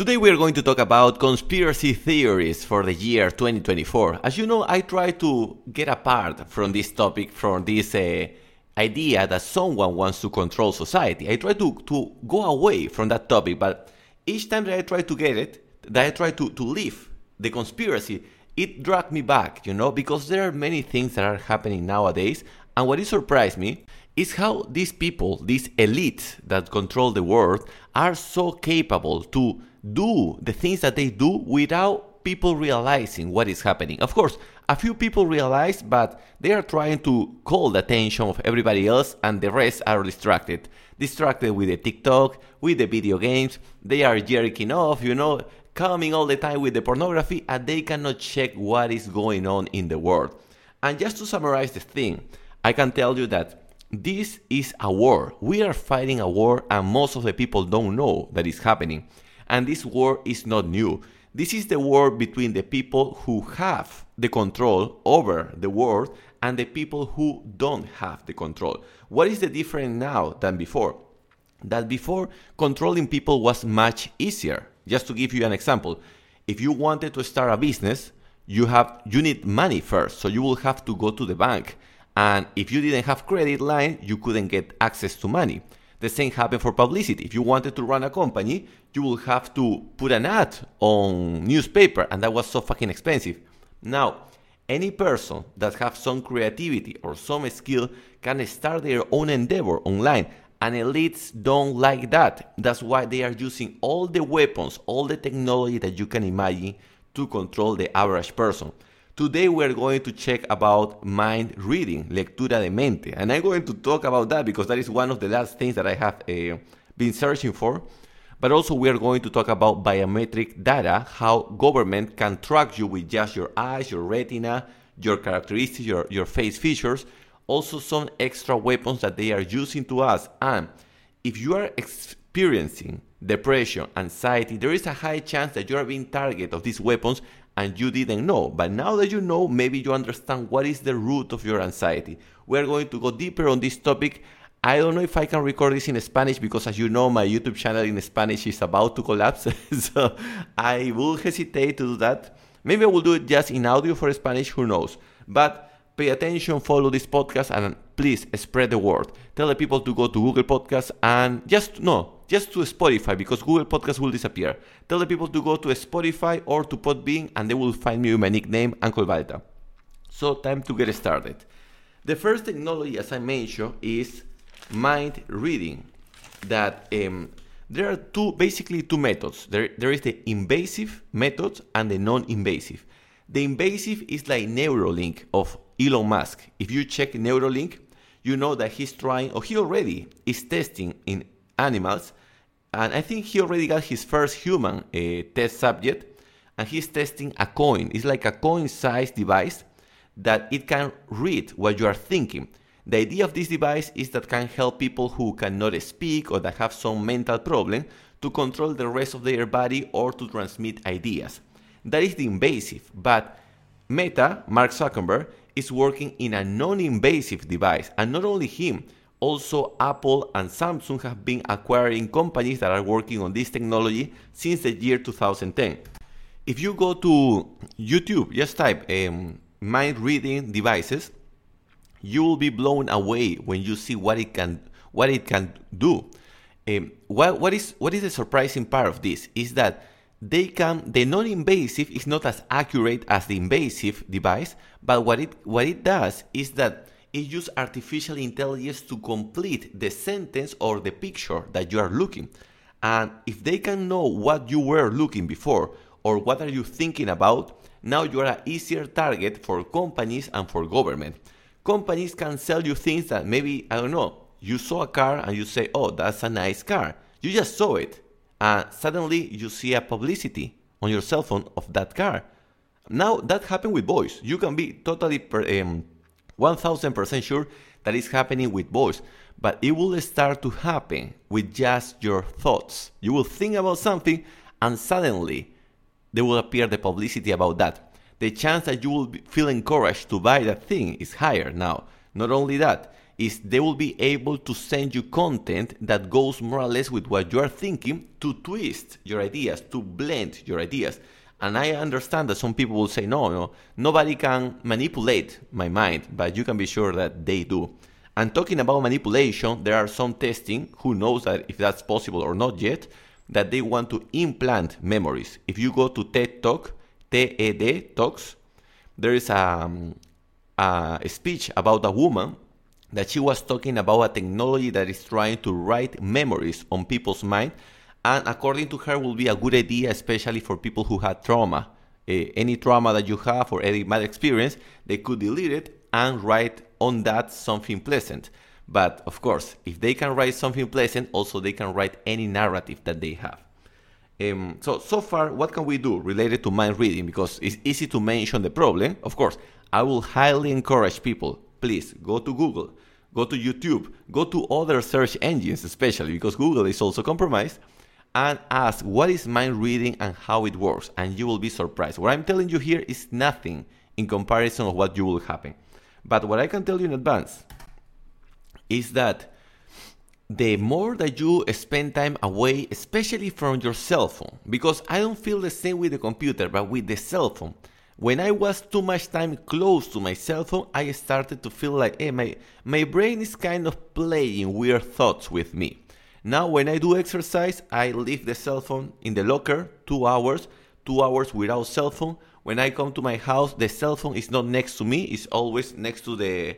Today we are going to talk about conspiracy theories for the year 2024. As you know, I try to get apart from this topic, from this uh, idea that someone wants to control society. I try to, to go away from that topic, but each time that I try to get it, that I try to, to leave the conspiracy, it dragged me back, you know, because there are many things that are happening nowadays. And what it surprised me is how these people, these elites that control the world, are so capable to do the things that they do without people realizing what is happening. Of course, a few people realize, but they are trying to call the attention of everybody else, and the rest are distracted. Distracted with the TikTok, with the video games, they are jerking off, you know, coming all the time with the pornography, and they cannot check what is going on in the world. And just to summarize the thing, I can tell you that this is a war. We are fighting a war, and most of the people don't know that it's happening. And this war is not new. This is the war between the people who have the control over the world and the people who don't have the control. What is the difference now than before? That before controlling people was much easier. Just to give you an example, if you wanted to start a business, you have you need money first, so you will have to go to the bank. And if you didn't have credit line, you couldn't get access to money. The same happened for publicity. If you wanted to run a company, you will have to put an ad on newspaper, and that was so fucking expensive. Now, any person that have some creativity or some skill can start their own endeavor online, and elites don't like that. That's why they are using all the weapons, all the technology that you can imagine to control the average person. Today we're going to check about mind reading, lectura de mente, and I'm going to talk about that because that is one of the last things that I have uh, been searching for. But also we are going to talk about biometric data, how government can track you with just your eyes, your retina, your characteristics, your, your face features, also some extra weapons that they are using to us. And if you are experiencing depression, anxiety, there is a high chance that you are being target of these weapons and you didn't know. But now that you know, maybe you understand what is the root of your anxiety. We're going to go deeper on this topic. I don't know if I can record this in Spanish because, as you know, my YouTube channel in Spanish is about to collapse. so I will hesitate to do that. Maybe I will do it just in audio for Spanish, who knows. But pay attention, follow this podcast, and please spread the word. Tell the people to go to Google Podcasts and just, no, just to Spotify because Google Podcast will disappear. Tell the people to go to Spotify or to Podbean and they will find me with my nickname, Uncle Balta. So, time to get started. The first technology, as I mentioned, is mind reading. That um, there are two, basically two methods. There, there is the invasive method and the non-invasive. The invasive is like Neuralink of Elon Musk. If you check Neuralink, you know that he's trying, or he already is testing in animals and I think he already got his first human uh, test subject, and he's testing a coin. It's like a coin-sized device that it can read what you are thinking. The idea of this device is that can help people who cannot speak or that have some mental problem to control the rest of their body or to transmit ideas. That is the invasive, but Meta, Mark Zuckerberg, is working in a non-invasive device, and not only him, also, Apple and Samsung have been acquiring companies that are working on this technology since the year 2010. If you go to YouTube, just type um, mind reading devices, you will be blown away when you see what it can what it can do. Um, what, what is what is the surprising part of this is that they can the non-invasive is not as accurate as the invasive device, but what it what it does is that it uses artificial intelligence to complete the sentence or the picture that you are looking. And if they can know what you were looking before or what are you thinking about, now you are an easier target for companies and for government. Companies can sell you things that maybe, I don't know, you saw a car and you say, oh, that's a nice car. You just saw it. And suddenly you see a publicity on your cell phone of that car. Now that happened with voice. You can be totally per, um, 1000% sure that is happening with voice, but it will start to happen with just your thoughts. You will think about something and suddenly there will appear the publicity about that. The chance that you will feel encouraged to buy that thing is higher now. Not only that, is they will be able to send you content that goes more or less with what you are thinking to twist your ideas, to blend your ideas. And I understand that some people will say, no, no, nobody can manipulate my mind, but you can be sure that they do. And talking about manipulation, there are some testing, who knows that if that's possible or not yet, that they want to implant memories. If you go to TED Talk, TED Talks, there is a, um, a speech about a woman that she was talking about a technology that is trying to write memories on people's mind. And according to her will be a good idea especially for people who had trauma. Uh, any trauma that you have or any bad experience they could delete it and write on that something pleasant. But of course if they can write something pleasant also they can write any narrative that they have um, so so far what can we do related to mind reading because it's easy to mention the problem of course i will highly encourage people please go to google go to youtube go to other search engines especially because google is also compromised and ask what is mind reading and how it works, and you will be surprised. What I'm telling you here is nothing in comparison of what you will happen. But what I can tell you in advance is that the more that you spend time away, especially from your cell phone, because I don't feel the same with the computer, but with the cell phone. When I was too much time close to my cell phone, I started to feel like, hey, my, my brain is kind of playing weird thoughts with me. Now, when I do exercise, I leave the cell phone in the locker two hours, two hours without cell phone. When I come to my house, the cell phone is not next to me; it's always next to the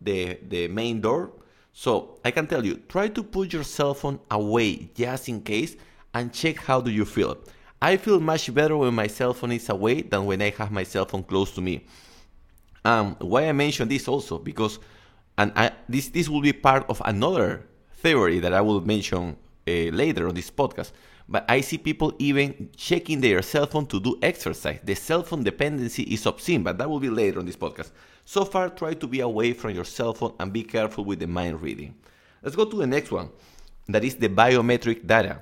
the the main door. So I can tell you, try to put your cell phone away just in case, and check how do you feel. I feel much better when my cell phone is away than when I have my cell phone close to me. Um, why I mention this also because, and I, this this will be part of another theory that I will mention uh, later on this podcast. But I see people even checking their cell phone to do exercise. The cell phone dependency is obscene, but that will be later on this podcast. So far, try to be away from your cell phone and be careful with the mind reading. Let's go to the next one that is the biometric data.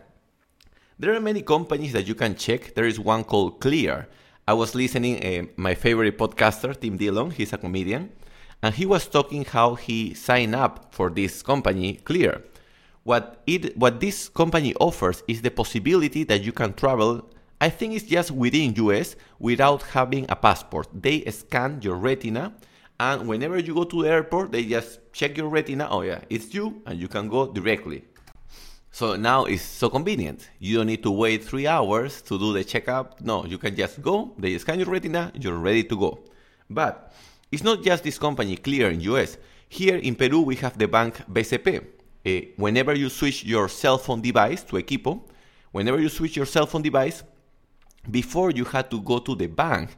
There are many companies that you can check. There is one called Clear. I was listening uh, my favorite podcaster, Tim Dillon, he's a comedian, and he was talking how he signed up for this company, Clear. What it what this company offers is the possibility that you can travel I think it's just within US without having a passport. They scan your retina and whenever you go to the airport they just check your retina. Oh yeah, it's you and you can go directly. So now it's so convenient. You don't need to wait three hours to do the checkup. No, you can just go, they scan your retina, you're ready to go. But it's not just this company clear in US. Here in Peru we have the bank BCP uh, whenever you switch your cell phone device to Equipo, whenever you switch your cell phone device, before you had to go to the bank,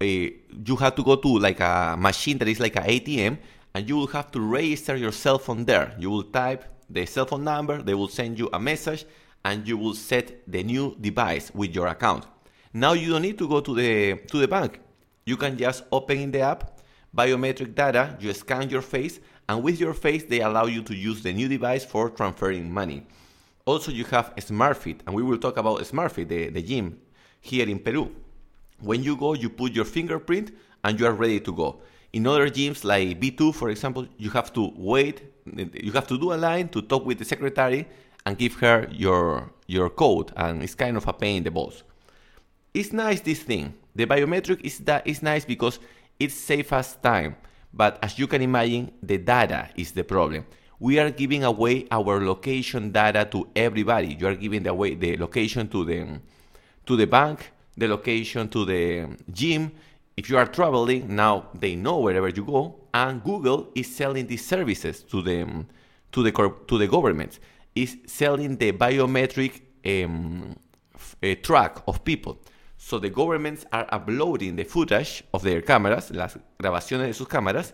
you have to go to like a machine that is like an ATM, and you will have to register your cell phone there. You will type the cell phone number, they will send you a message, and you will set the new device with your account. Now you don't need to go to the to the bank. You can just open in the app, biometric data, you scan your face, and with your face they allow you to use the new device for transferring money. Also, you have SmartFit, and we will talk about SmartFit, the, the gym here in Peru. When you go, you put your fingerprint and you are ready to go. In other gyms like B2, for example, you have to wait, you have to do a line to talk with the secretary and give her your your code, and it's kind of a pain in the balls. It's nice this thing. The biometric is that is nice because it saves us time. But as you can imagine, the data is the problem. We are giving away our location data to everybody. You are giving away the location to the to the bank, the location to the gym. If you are traveling, now they know wherever you go, and Google is selling these services to the to the to the government. Is selling the biometric um, track of people. So the governments are uploading the footage of their cameras, las grabaciones de sus cámaras,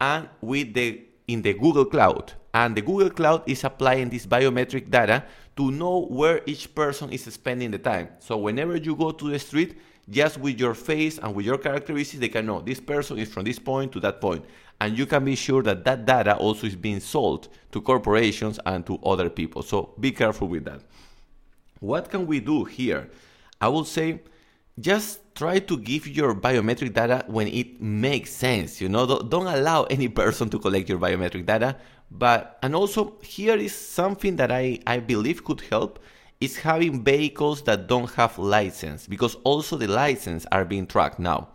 and with the in the Google Cloud. And the Google Cloud is applying this biometric data to know where each person is spending the time. So whenever you go to the street, just with your face and with your characteristics, they can know this person is from this point to that point. And you can be sure that that data also is being sold to corporations and to other people. So be careful with that. What can we do here? I would say just try to give your biometric data when it makes sense. You know, don't, allow any person to collect your biometric data. But and also here is something that I, I believe could help is having vehicles that don't have license because also the license are being tracked now.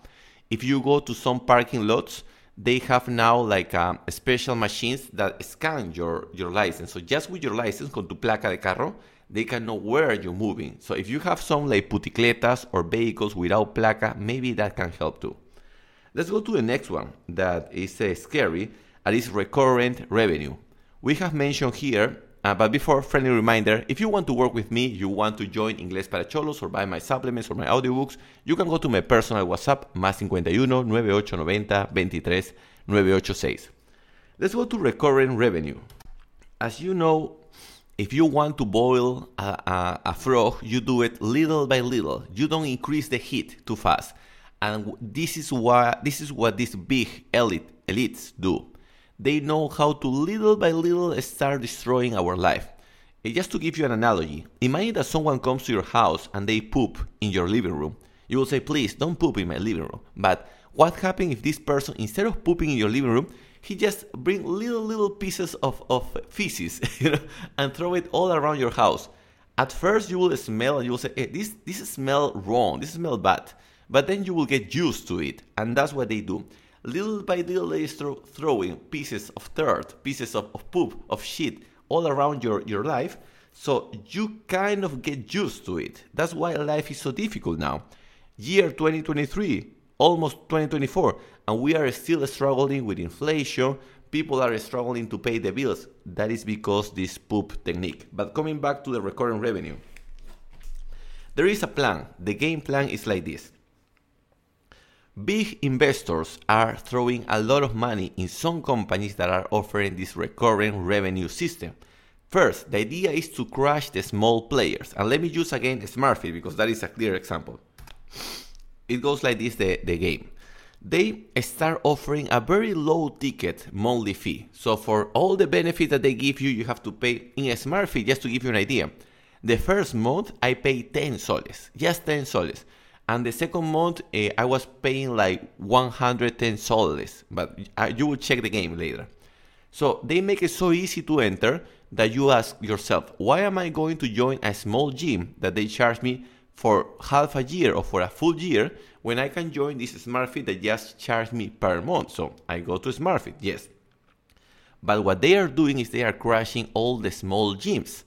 If you go to some parking lots, they have now like um, special machines that scan your, your license. So just with your license, con tu placa de carro, they can know where you're moving. So if you have some like puticletas or vehicles without placa, maybe that can help too. Let's go to the next one that is uh, scary, and is recurrent revenue. We have mentioned here, uh, but before, friendly reminder, if you want to work with me, you want to join Inglés para Cholos or buy my supplements or my audiobooks, you can go to my personal WhatsApp, más 51 9890 23 986. Let's go to recurrent revenue. As you know, if you want to boil a, a, a, frog, you do it little by little. You don't increase the heat too fast. And this is what this is what these big elite elites do. They know how to little by little start destroying our life. just to give you an analogy, imagine that someone comes to your house and they poop in your living room. You will say, please don't poop in my living room. But what happens if this person, instead of pooping in your living room, he just bring little little pieces of, of feces you know, and throw it all around your house. At first you will smell and you will say, hey, this this smell wrong, this smell bad. But then you will get used to it, and that's what they do. Little by little they start throwing pieces of dirt, pieces of, of poop, of shit all around your, your life. So you kind of get used to it. That's why life is so difficult now. Year 2023, almost 2024 and we are still struggling with inflation. People are struggling to pay the bills. That is because this poop technique. But coming back to the recurring revenue, there is a plan. The game plan is like this. Big investors are throwing a lot of money in some companies that are offering this recurring revenue system. First, the idea is to crush the small players. And let me use again SmartFit because that is a clear example. It goes like this the, the game they start offering a very low ticket monthly fee. So for all the benefits that they give you, you have to pay in a smart. Just to give you an idea, the first month I pay 10 soles, just 10 soles. And the second month uh, I was paying like 110 soles, but uh, you will check the game later. So they make it so easy to enter that you ask yourself, why am I going to join a small gym that they charge me for half a year or for a full year when I can join this SmartFit that just charge me per month. So I go to SmartFit, yes. But what they are doing is they are crashing all the small gyms.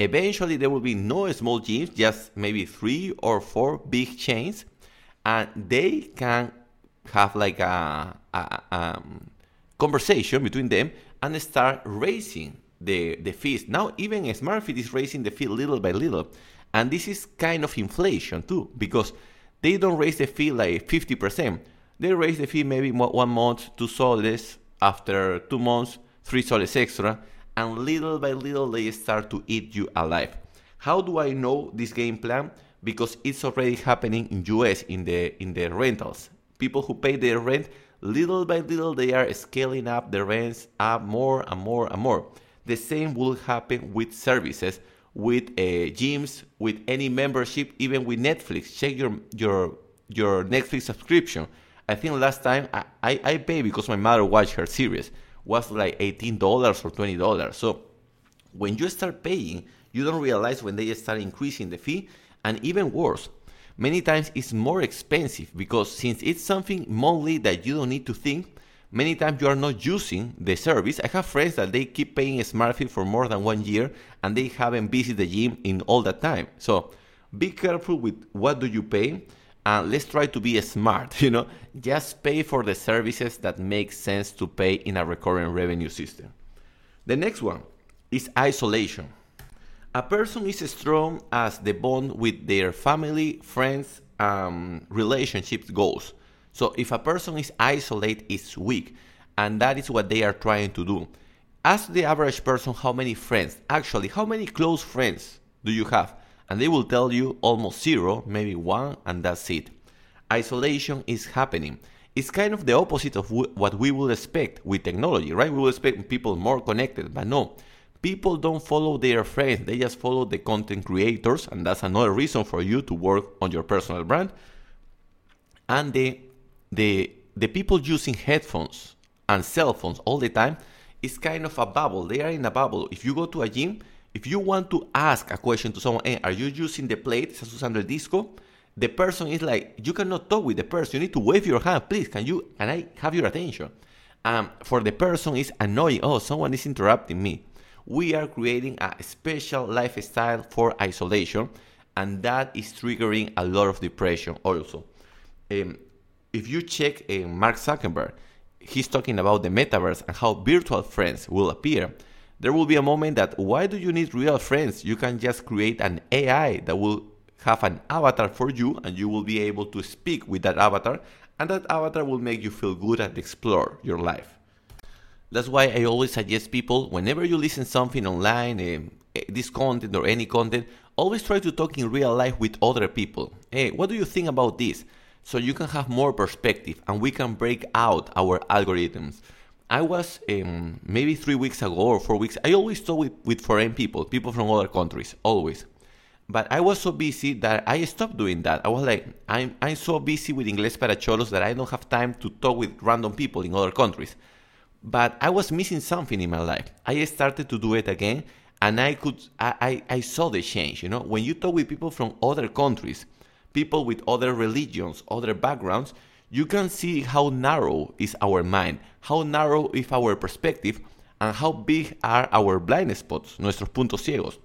Eventually, there will be no small gyms, just maybe three or four big chains, and they can have like a, a um, conversation between them and start raising the, the fees. Now, even SmartFit is raising the fee little by little. And this is kind of inflation too, because they don't raise the fee like 50%. They raise the fee maybe one month, two soles, after two months, three soles extra, and little by little they start to eat you alive. How do I know this game plan? Because it's already happening in US in the in the rentals. People who pay their rent, little by little they are scaling up the rents up more and more and more. The same will happen with services with uh, gyms, with any membership, even with Netflix. Check your your your Netflix subscription. I think last time I, I, I paid because my mother watched her series was like eighteen dollars or twenty dollars. So when you start paying, you don't realize when they start increasing the fee, and even worse, many times it's more expensive because since it's something monthly that you don't need to think, many times you are not using the service. I have friends that they keep paying a smart fee for more than one year and they haven't visited the gym in all that time. So be careful with what do you pay and let's try to be smart, you know. Just pay for the services that make sense to pay in a recurring revenue system. The next one is isolation. A person is strong as the bond with their family, friends, um, relationships goes. So if a person is isolated, it's weak, and that is what they are trying to do. Ask the average person how many friends, actually, how many close friends do you have? And they will tell you almost zero, maybe one, and that's it. Isolation is happening. It's kind of the opposite of what we would expect with technology, right? We would expect people more connected, but no. People don't follow their friends, they just follow the content creators, and that's another reason for you to work on your personal brand and the the the people using headphones and cell phones all the time is kind of a bubble. They are in a bubble. If you go to a gym, if you want to ask a question to someone, hey, are you using the plate? ¿Estás usando el disco? The person is like, you cannot talk with the person. You need to wave your hand. Please, can you, can I have your attention? Um, for the person, is annoying. Oh, someone is interrupting me. We are creating a special lifestyle for isolation, and that is triggering a lot of depression also. Um, if you check uh, Mark Zuckerberg, he's talking about the metaverse and how virtual friends will appear. There will be a moment that why do you need real friends? You can just create an AI that will have an avatar for you and you will be able to speak with that avatar and that avatar will make you feel good and explore your life. That's why I always suggest people whenever you listen something online, uh, this content or any content, always try to talk in real life with other people. Hey, what do you think about this? so you can have more perspective and we can break out our algorithms. I was um, maybe three weeks ago or four weeks, I always talk with, with foreign people, people from other countries, always. But I was so busy that I stopped doing that. I was like, I'm, I'm so busy with Inglés para Cholos that I don't have time to talk with random people in other countries. But I was missing something in my life. I started to do it again and I could, I, I, I saw the change, you know, when you talk with people from other countries, people with other religions, other backgrounds, you can see how narrow is our mind, how narrow is our perspective, and how big are our blind spots, nuestros puntos ciegos.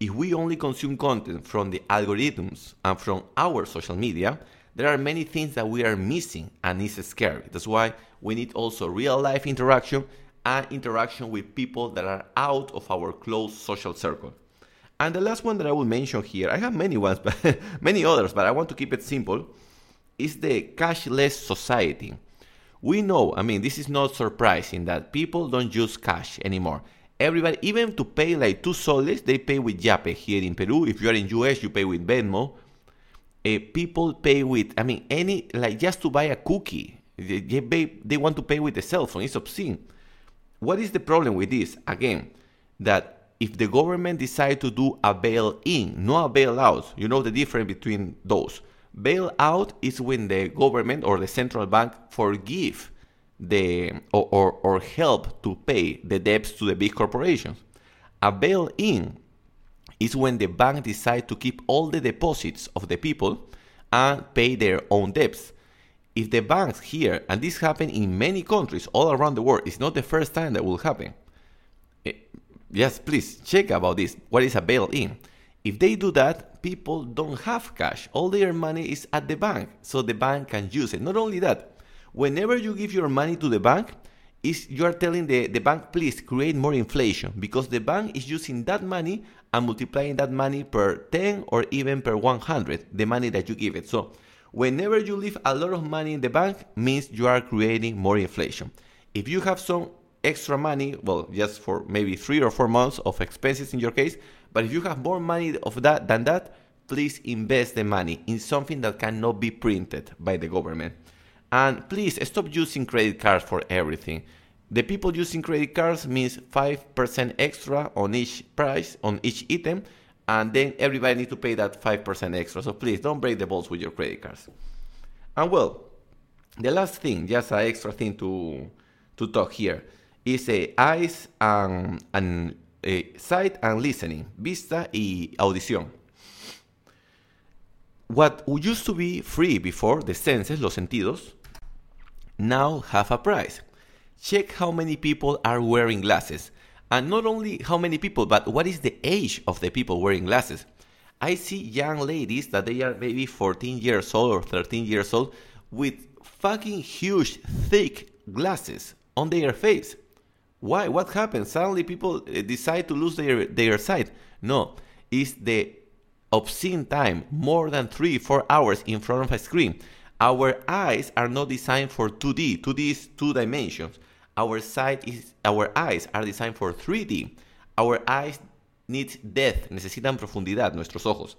If we only consume content from the algorithms and from our social media, there are many things that we are missing and it's scary. That's why we need also real life interaction and interaction with people that are out of our close social circle. And the last one that I will mention here, I have many ones, but many others, but I want to keep it simple, is the cashless society. We know, I mean, this is not surprising that people don't use cash anymore. Everybody, even to pay like two soles, they pay with Yape here in Peru. If you are in US, you pay with Venmo. Uh, people pay with, I mean, any, like just to buy a cookie, they, they, they want to pay with a cell phone. It's obscene. What is the problem with this? Again, that if the government decide to do a bail-in, not a bailout, you know the difference between those. Bailout is when the government or the central bank forgive the or, or, or help to pay the debts to the big corporations. A bail-in is when the bank decide to keep all the deposits of the people and pay their own debts. If the banks here, and this happened in many countries all around the world, it's not the first time that will happen eh, yes, please check about this. What is a bail-in? If they do that, people don't have cash. All their money is at the bank, so the bank can use it. Not only that, whenever you give your money to the bank, is you are telling the, the bank, please create more inflation because the bank is using that money and multiplying that money per 10 or even per 100, the money that you give it. So whenever you leave a lot of money in the bank, means you are creating more inflation. If you have some extra money, well, just for maybe three or four months of expenses in your case. But if you have more money of that than that, please invest the money in something that cannot be printed by the government. And please stop using credit cards for everything. The people using credit cards means 5% extra on each price, on each item, and then everybody needs to pay that 5% extra. So please don't break the balls with your credit cards. And well, the last thing, just an extra thing to, to talk here is a and, and Eh, sight and listening, vista y audición. What used to be free before, the senses, los sentidos, now have a price. Check how many people are wearing glasses. And not only how many people, but what is the age of the people wearing glasses. I see young ladies that they are maybe 14 years old or 13 years old with fucking huge, thick glasses on their face. Why? What happened? Suddenly people eh, decide to lose their, their sight. No, it's the obscene time, more than three, four hours in front of a screen. Our eyes are not designed for 2D. 2D is two dimensions. Our sight is, our eyes are designed for 3D. Our eyes need depth, necesitan profundidad, nuestros ojos.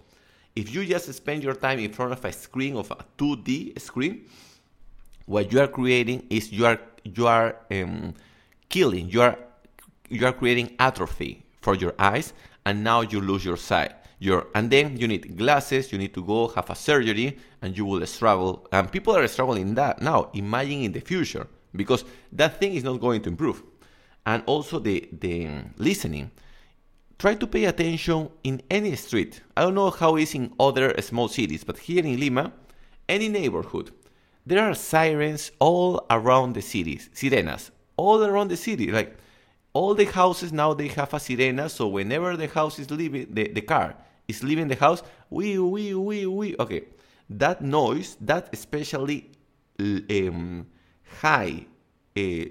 If you just spend your time in front of a screen of a 2D screen, what you are creating is you are you are um, killing. You are you are creating atrophy for your eyes, and now you lose your sight. your and then you need glasses you need to go have a surgery and you will struggle and people are struggling that now. Imagine in the future because that thing is not going to improve. And also the the um, listening. Try to pay attention in any street. I don't know how it's in other small cities but here in lima any neighborhood there are sirens all around the cities sirenas all around the city. Like all the houses now they have a sirena so whenever the house is leaving the, the car is leaving the house we we we we. Okay that noise that especially um, high uh,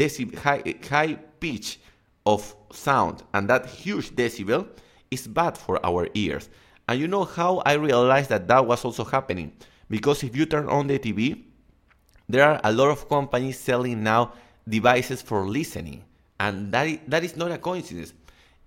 decibel high, high pitch of sound and that huge decibel is bad for our ears. And you know how i realized that that was also happening? Because if you turn on the tv there are a lot of companies selling now devices for listening. And that, that is not a coincidence.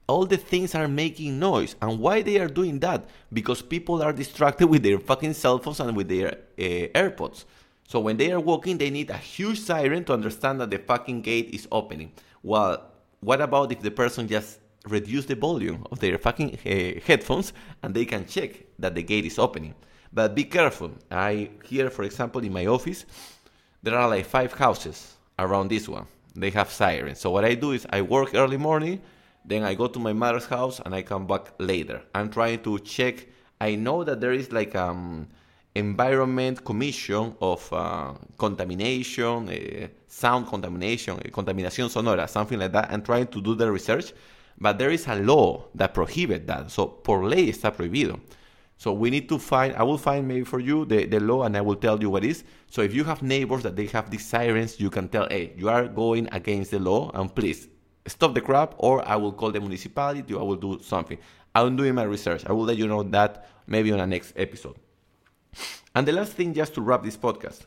All the things are making noise. And why they are doing that? Because people are distracted with their fucking cell phones and with their uh, airpods. So when they are walking they need a huge siren to understand that the fucking gate is opening. Well what about if the person just reduce the volume of their fucking uh, headphones and they can check that the gate is opening? But be careful. I here for example in my office there are like five houses around this one they have sirens. So what I do is I work early morning, then I go to my mother's house and I come back later. I'm trying to check. I know that there is like um environment commission of uh, contamination, uh, sound contamination, uh, contaminación sonora, something like that. I'm trying to do the research, but there is a law that prohibits that. So por ley está prohibido. So we need to find, I will find maybe for you the, the law and I will tell you what is. So if you have neighbors that they have these sirens, you can tell, hey, you are going against the law and please stop the crap or I will call the municipality I will do something. I'm doing my research. I will let you know that maybe on the next episode. And the last thing, just to wrap this podcast,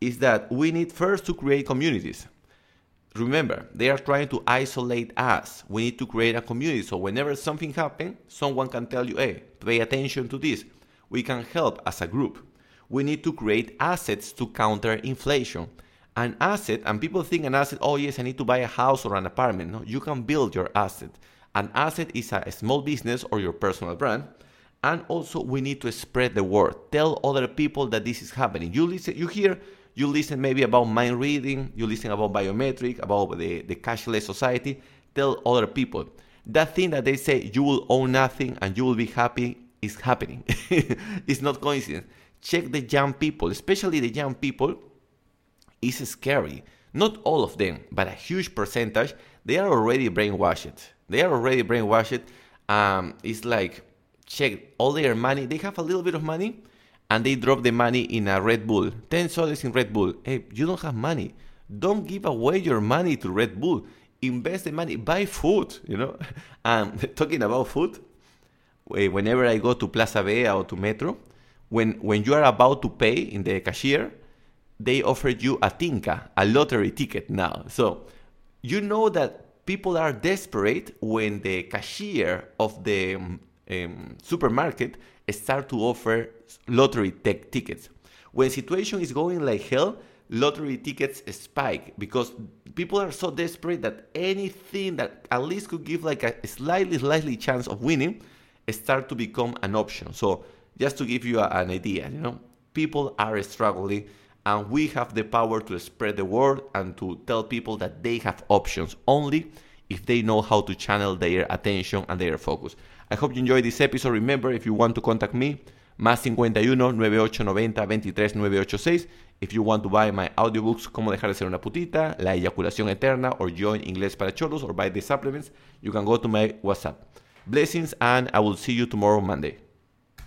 is that we need first to create communities. Remember, they are trying to isolate us. We need to create a community. So whenever something happens, someone can tell you, hey, pay attention to this. We can help as a group. We need to create assets to counter inflation. An asset, and people think an asset, oh yes, I need to buy a house or an apartment. No, you can build your asset. An asset is a small business or your personal brand. And also we need to spread the word. Tell other people that this is happening. You listen, you hear you listen maybe about mind reading, you listen about biometric, about the, the cashless society, tell other people. That thing that they say you will own nothing and you will be happy is happening. it's not coincidence. Check the young people, especially the young people, is scary. Not all of them, but a huge percentage, they are already brainwashed. They are already brainwashed. Um, it's like, check all their money. They have a little bit of money, and they drop the money in a Red Bull. 10 soles in Red Bull. Hey, you don't have money. Don't give away your money to Red Bull. Invest the money. Buy food, you know. And talking about food, eh, whenever I go to Plaza Vea or to Metro, when, when you are about to pay in the cashier, they offer you a tinka, a lottery ticket now. So you know that people are desperate when the cashier of the um, supermarket start to offer lottery tech tickets. When situation is going like hell, lottery tickets spike because people are so desperate that anything that at least could give like a slightly slightly chance of winning start to become an option. So just to give you a, an idea, you know, people are struggling and we have the power to spread the word and to tell people that they have options only if they know how to channel their attention and their focus. I hope you enjoyed this episode. Remember, if you want to contact me, más 51 9890 23 986. If you want to buy my audiobooks, Cómo dejar de ser una putita, La eyaculación eterna, or Join Inglés para cholos, or buy the supplements, you can go to my WhatsApp. Blessings, and I will see you tomorrow, Monday.